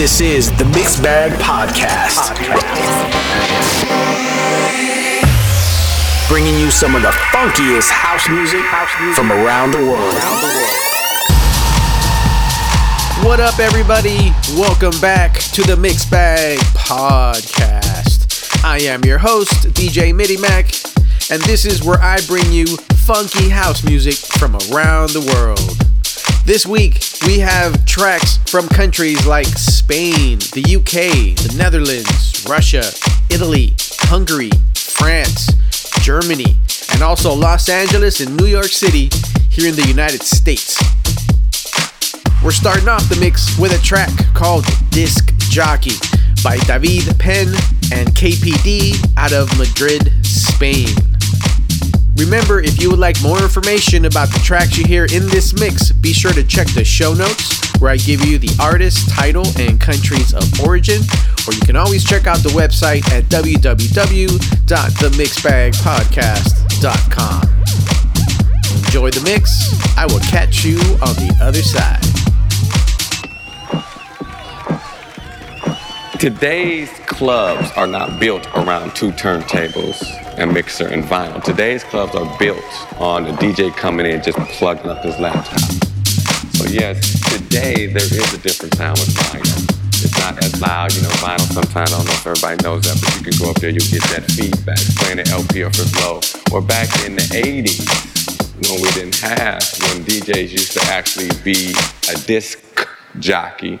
This is the Mixed Bag Podcast. Bringing you some of the funkiest house music from around the world. What up, everybody? Welcome back to the Mixed Bag Podcast. I am your host, DJ MIDIMACK, and this is where I bring you funky house music from around the world. This week, we have tracks from countries like Spain, the UK, the Netherlands, Russia, Italy, Hungary, France, Germany, and also Los Angeles and New York City here in the United States. We're starting off the mix with a track called Disc Jockey by David Penn and KPD out of Madrid, Spain. Remember, if you would like more information about the tracks you hear in this mix, be sure to check the show notes where I give you the artist, title, and countries of origin. Or you can always check out the website at www.themixbagpodcast.com. Enjoy the mix. I will catch you on the other side. Today's clubs are not built around two turntables, a mixer, and vinyl. Today's clubs are built on a DJ coming in just plugging up his laptop. So yes, today there is a different sound with vinyl. It's not as loud, you know, vinyl sometimes, I don't know if everybody knows that, but you can go up there, you'll get that feedback, playing an LP or for low. Or back in the 80s, when we didn't have, when DJs used to actually be a disc jockey,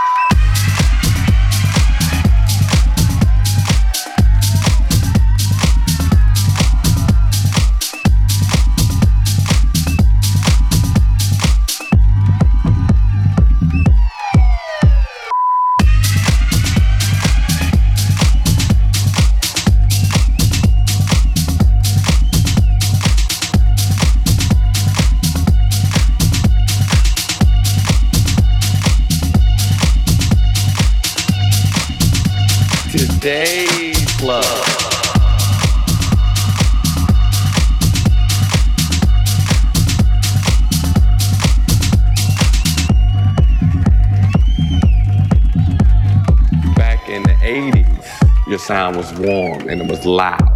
Was warm and it was loud.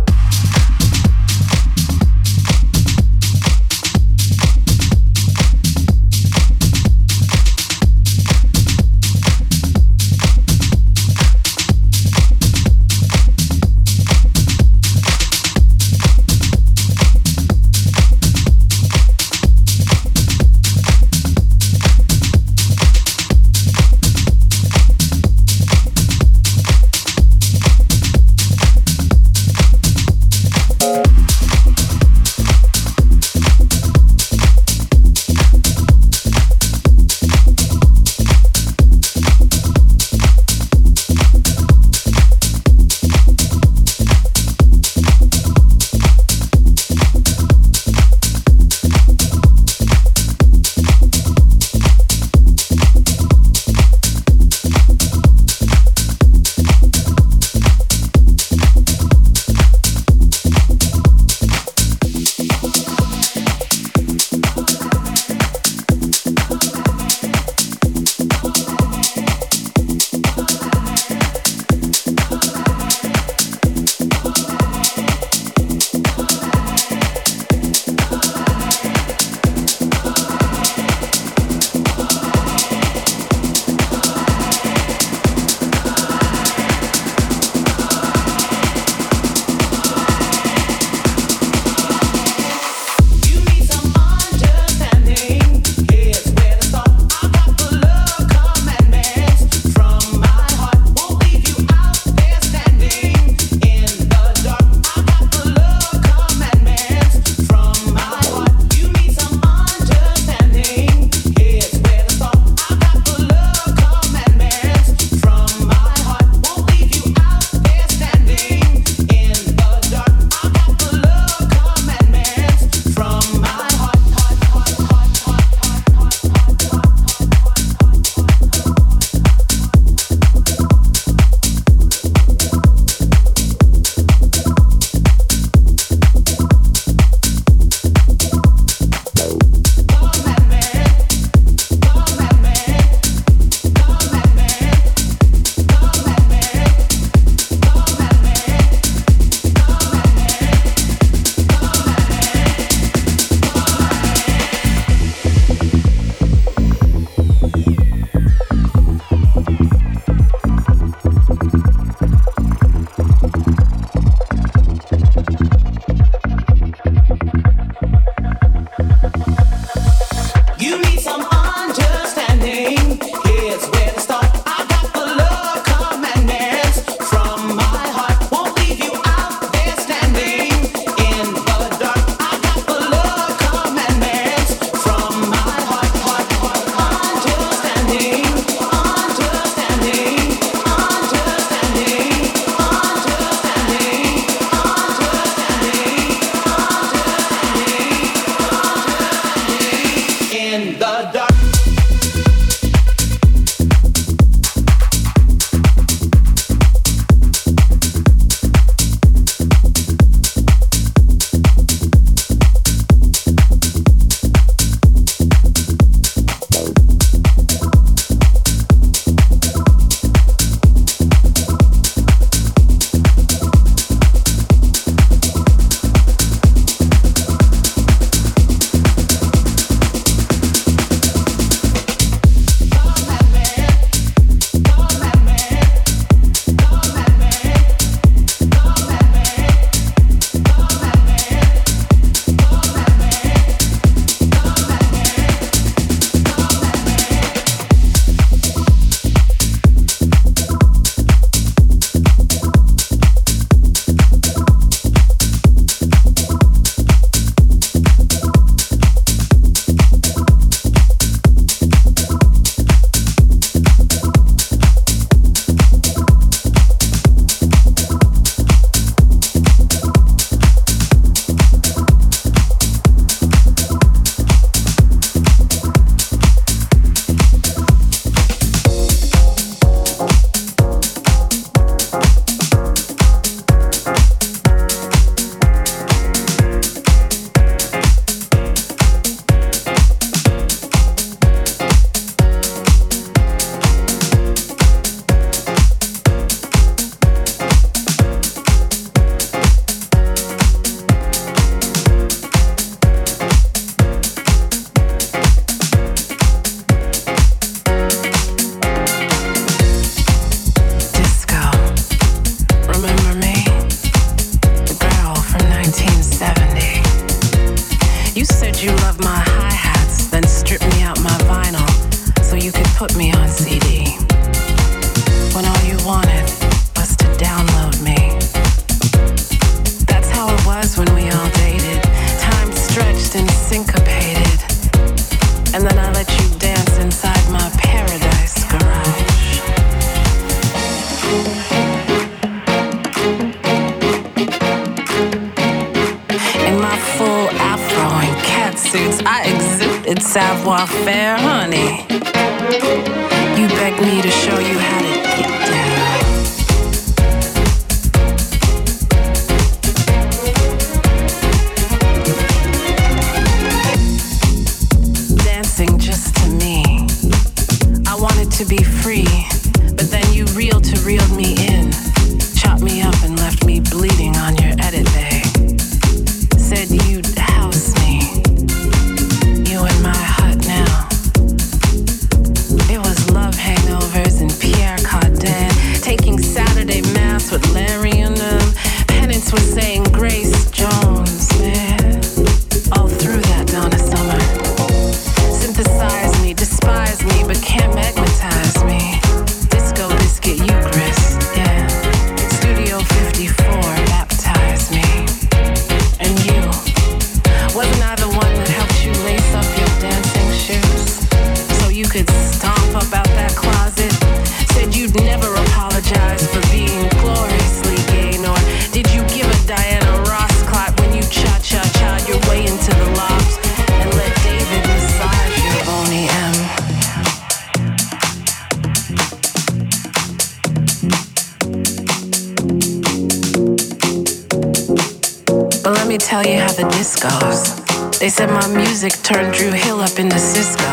Drew Hill up into Cisco.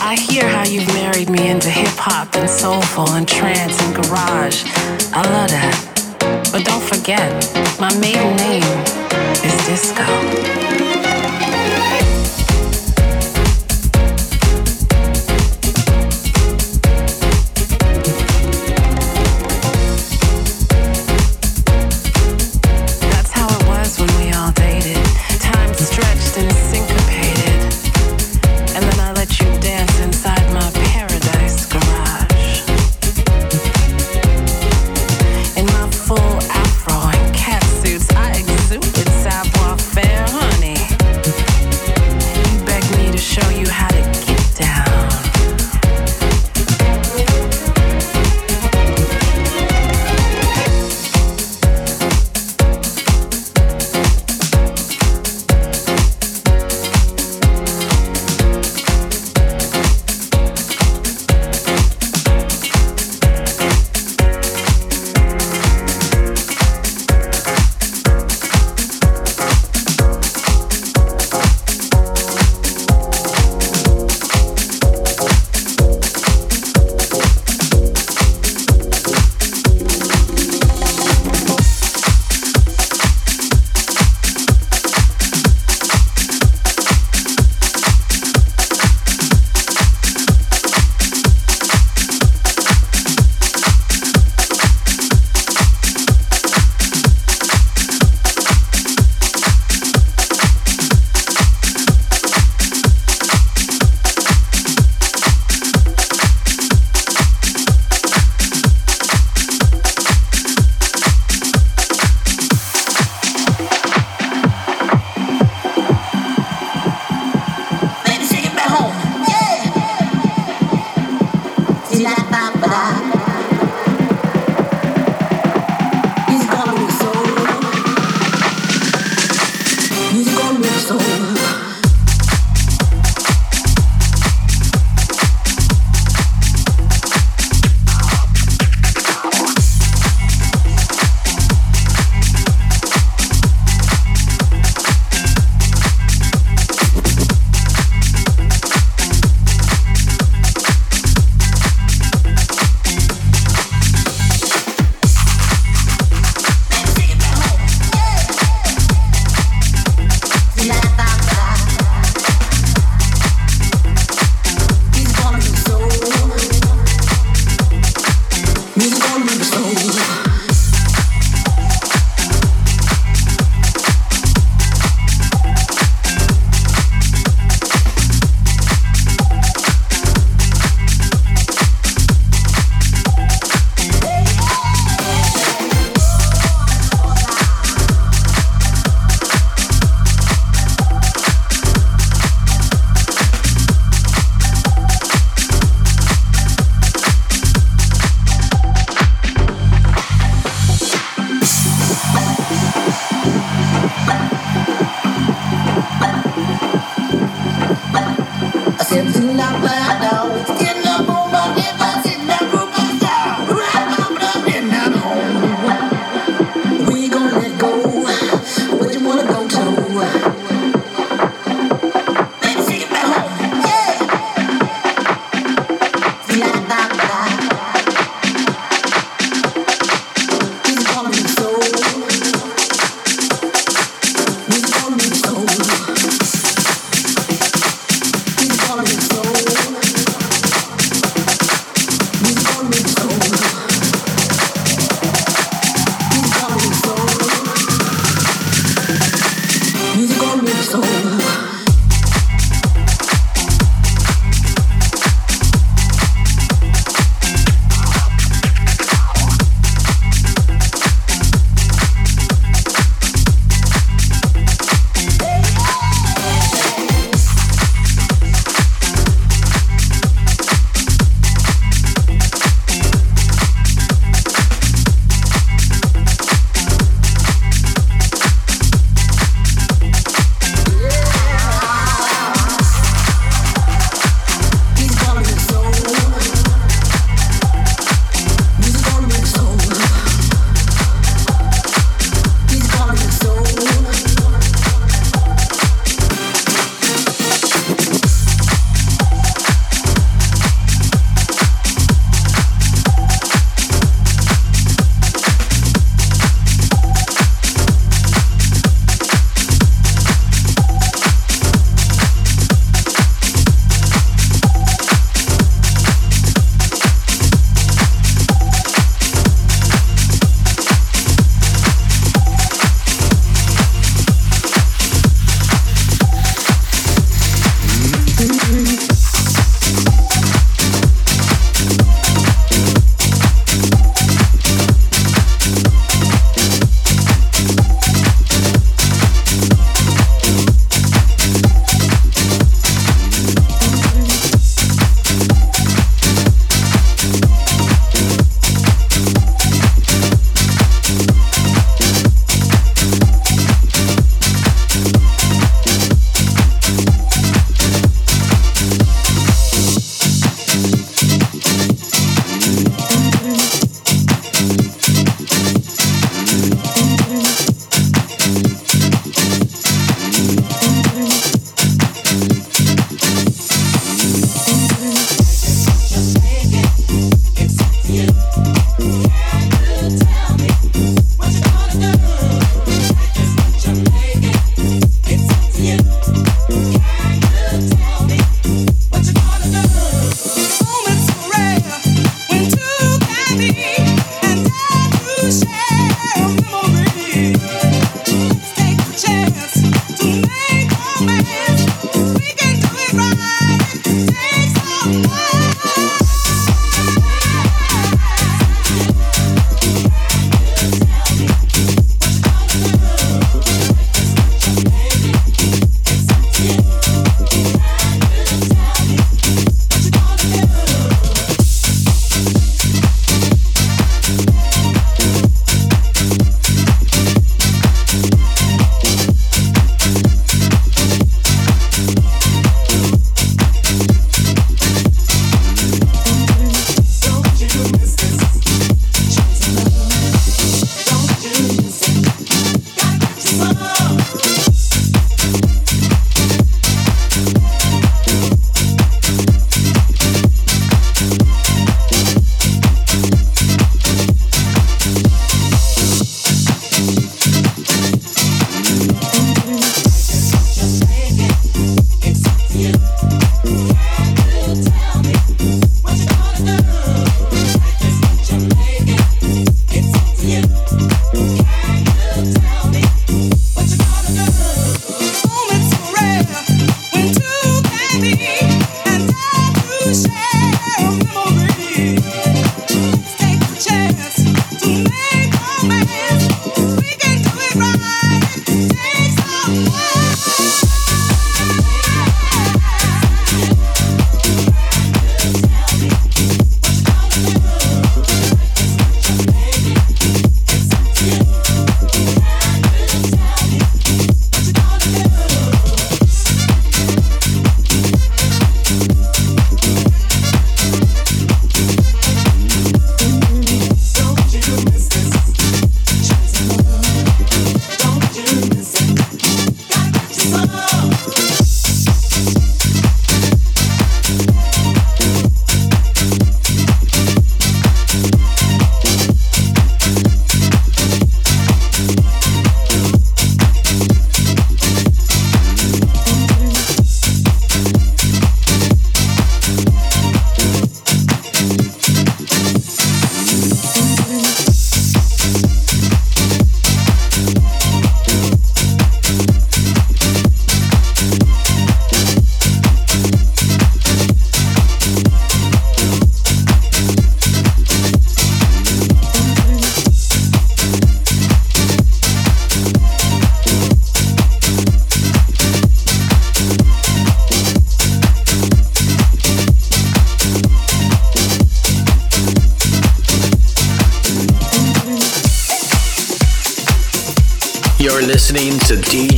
I hear how you've married me into hip hop and soulful and trance and garage. I love that. But don't forget, my maiden name is Disco.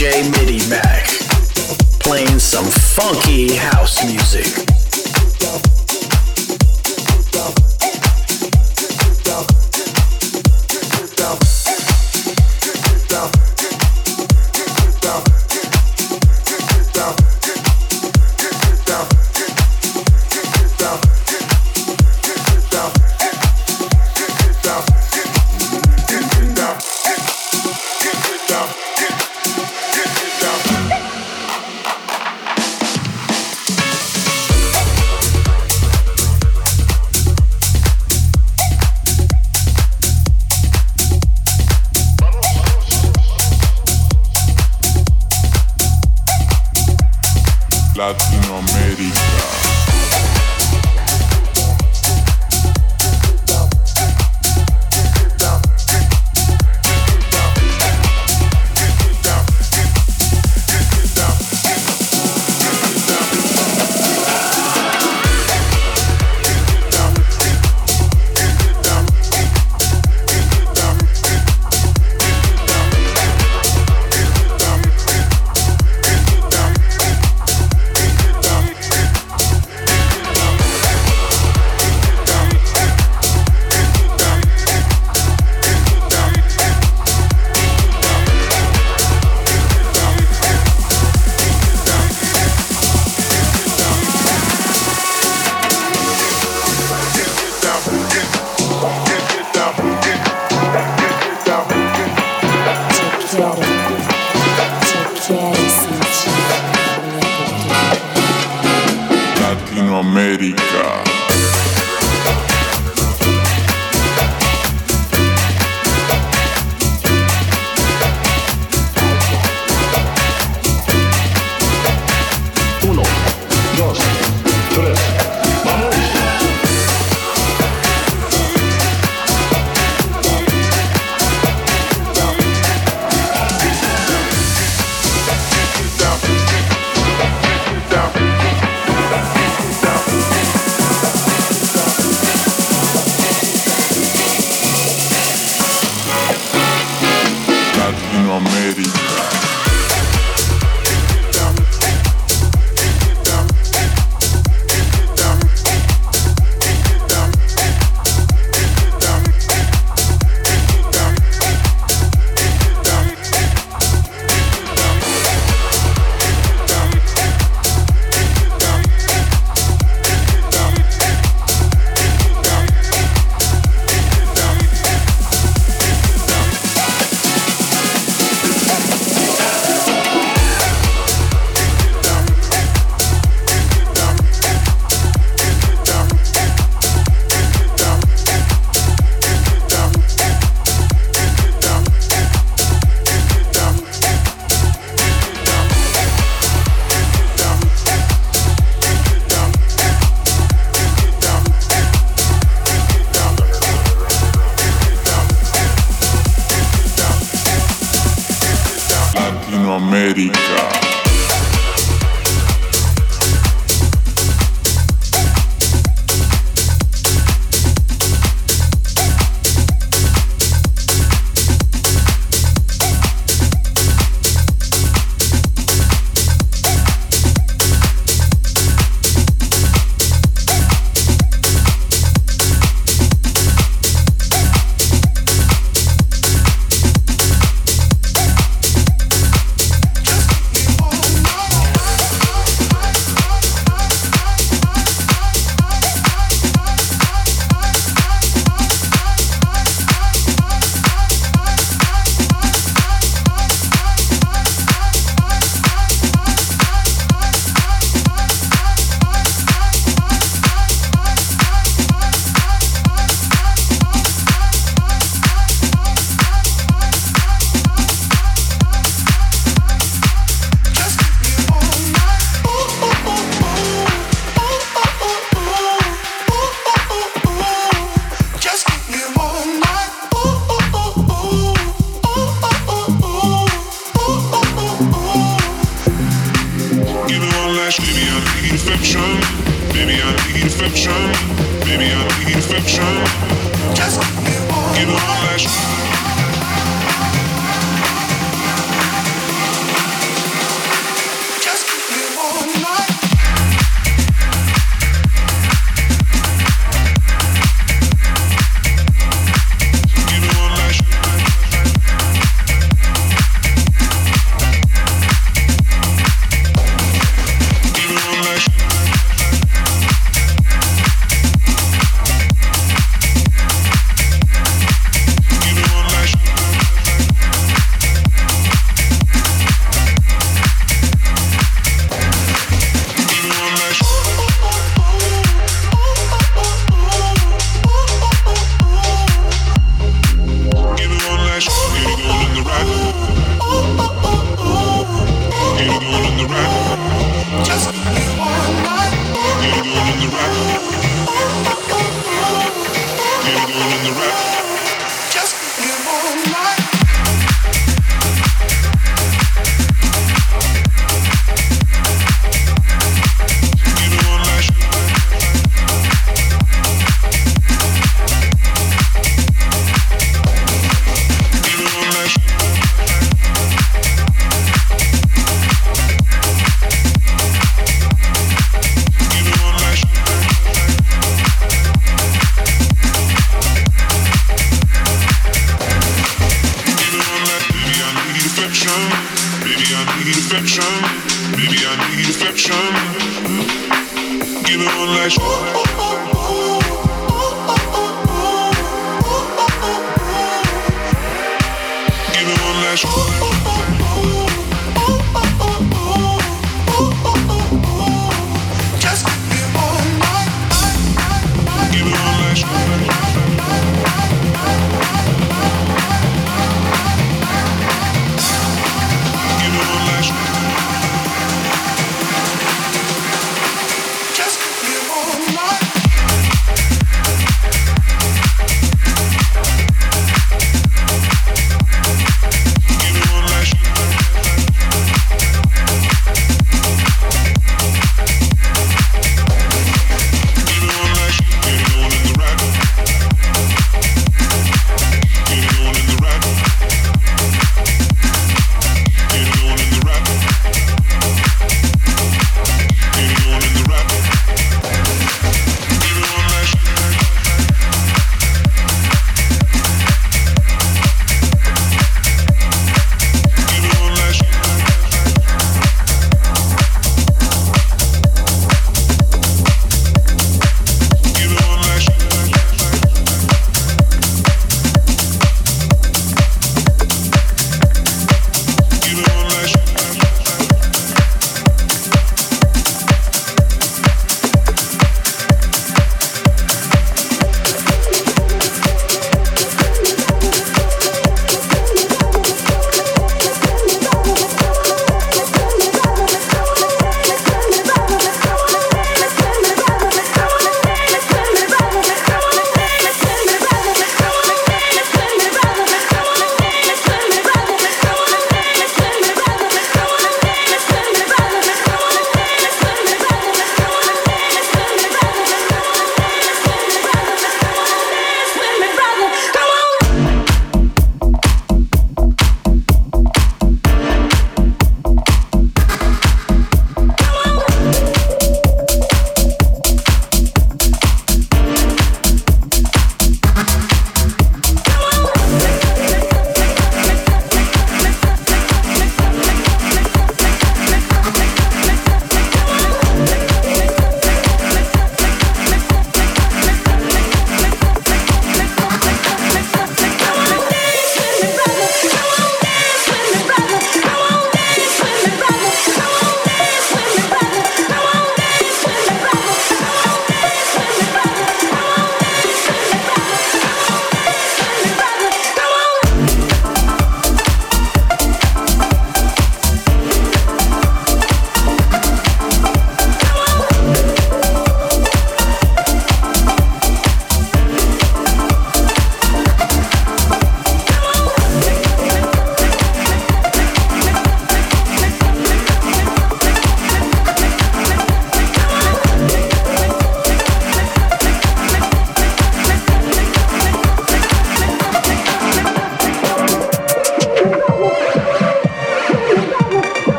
DJ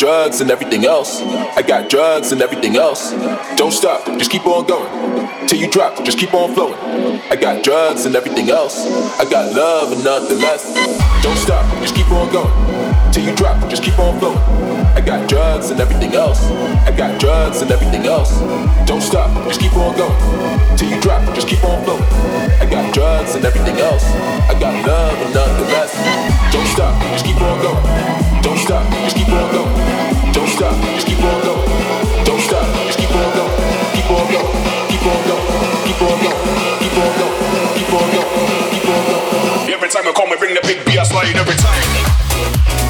drugs and everything else. I got drugs and everything else. Don't stop, just keep on going. Till you drop, just keep on flowing. I got drugs and everything else. I got love and nothing less. Don't stop, just keep on going. Till you drop, just keep on flowing. I got drugs and everything else. I got drugs and everything else. Don't stop, just keep on going. Till you drop, just keep on flowing. I got drugs and everything else. I got love and nothing less. Don't stop, just keep on going. Don't stop, just keep on going. Don't stop, just keep on going. Don't stop, just keep on going. Keep on going. Keep on going. Keep on going. Keep on going. Keep on going. Keep on going. Every time I come, we bring the big beer slide every time.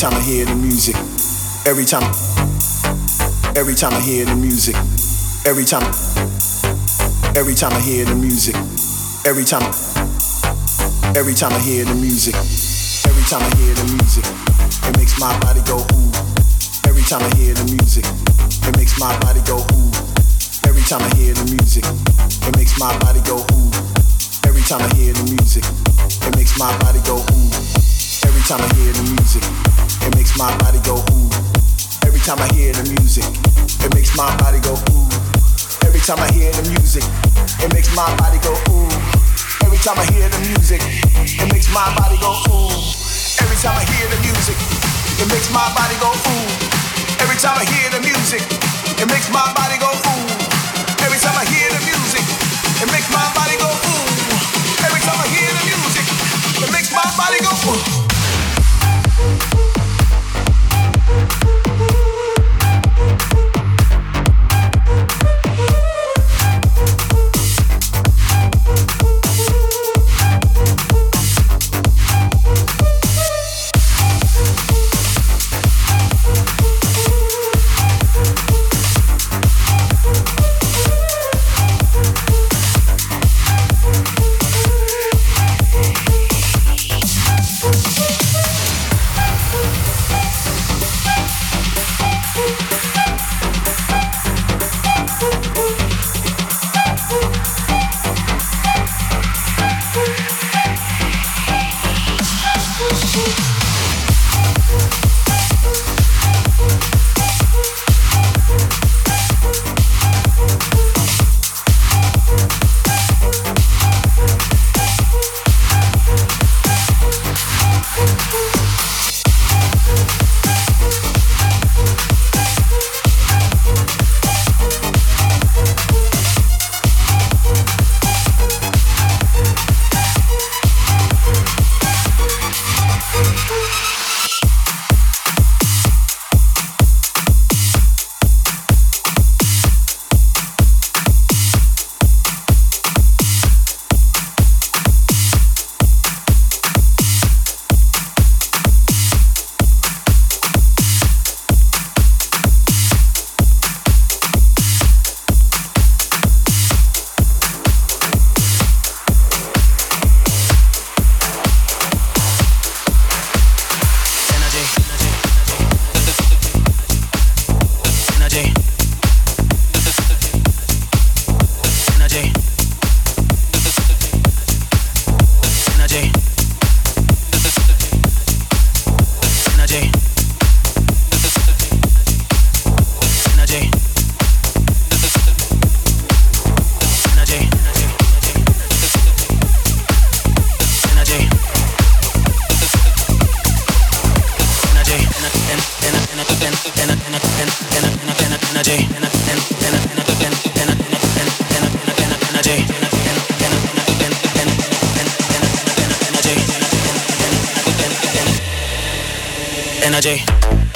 Time I hear the music, every time, every time I hear the music, every time, every time I hear the music, every time, every time I hear the music, every time I hear the music, it makes my body go ooh. Every time I hear the music, it makes my body go ooh. Every time I hear the music, it makes my body go ooh. Every time I hear the music, it makes my body go ooh. Every time I hear the music. It makes my body go ooh. Every time I hear the music, it makes my body go ooh. Every time I hear the music, it makes my body go ooh. Every time I hear the music, it makes my body go ooh. Every time I hear the music, it makes my body go ooh. Every time I hear the music, it makes my body go ooh. Every time I hear the music, it makes my body go ooh. Every time I hear the music, it makes my body go ooh. energy.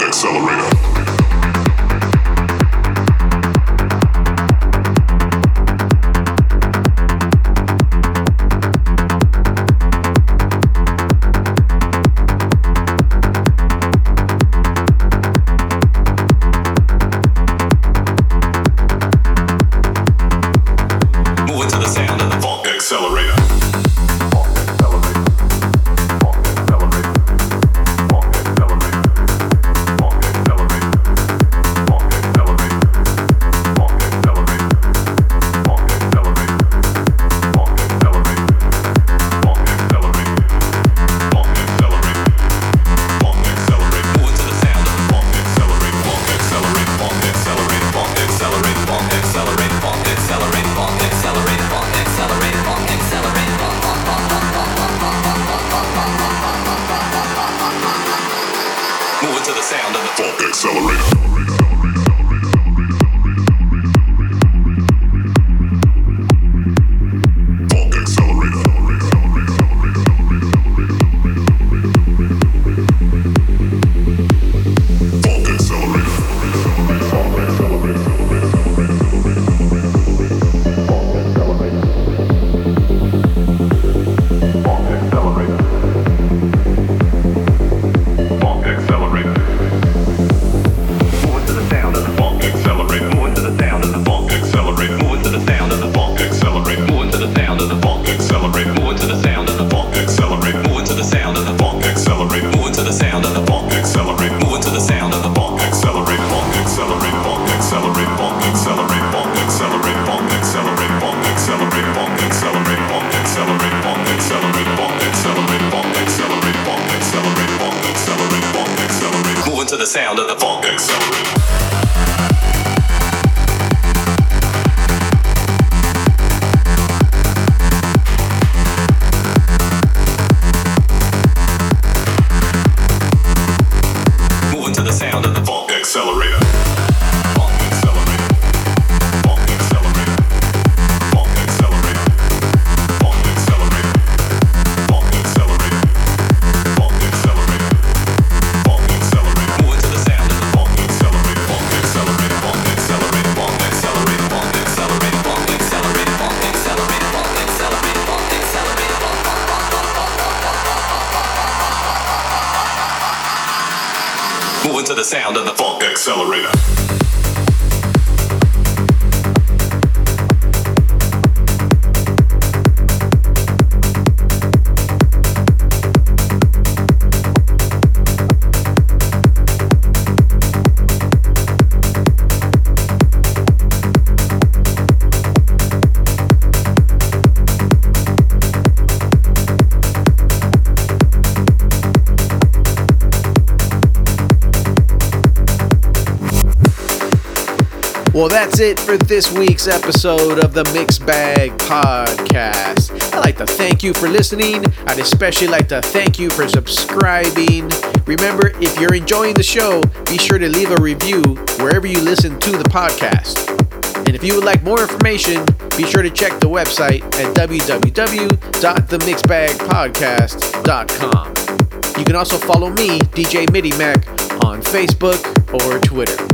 Accelerate. That's it for this week's episode of the Mix Bag Podcast. I'd like to thank you for listening. I'd especially like to thank you for subscribing. Remember, if you're enjoying the show, be sure to leave a review wherever you listen to the podcast. And if you would like more information, be sure to check the website at www.themixbagpodcast.com. You can also follow me, DJ MIDIMACK, on Facebook or Twitter.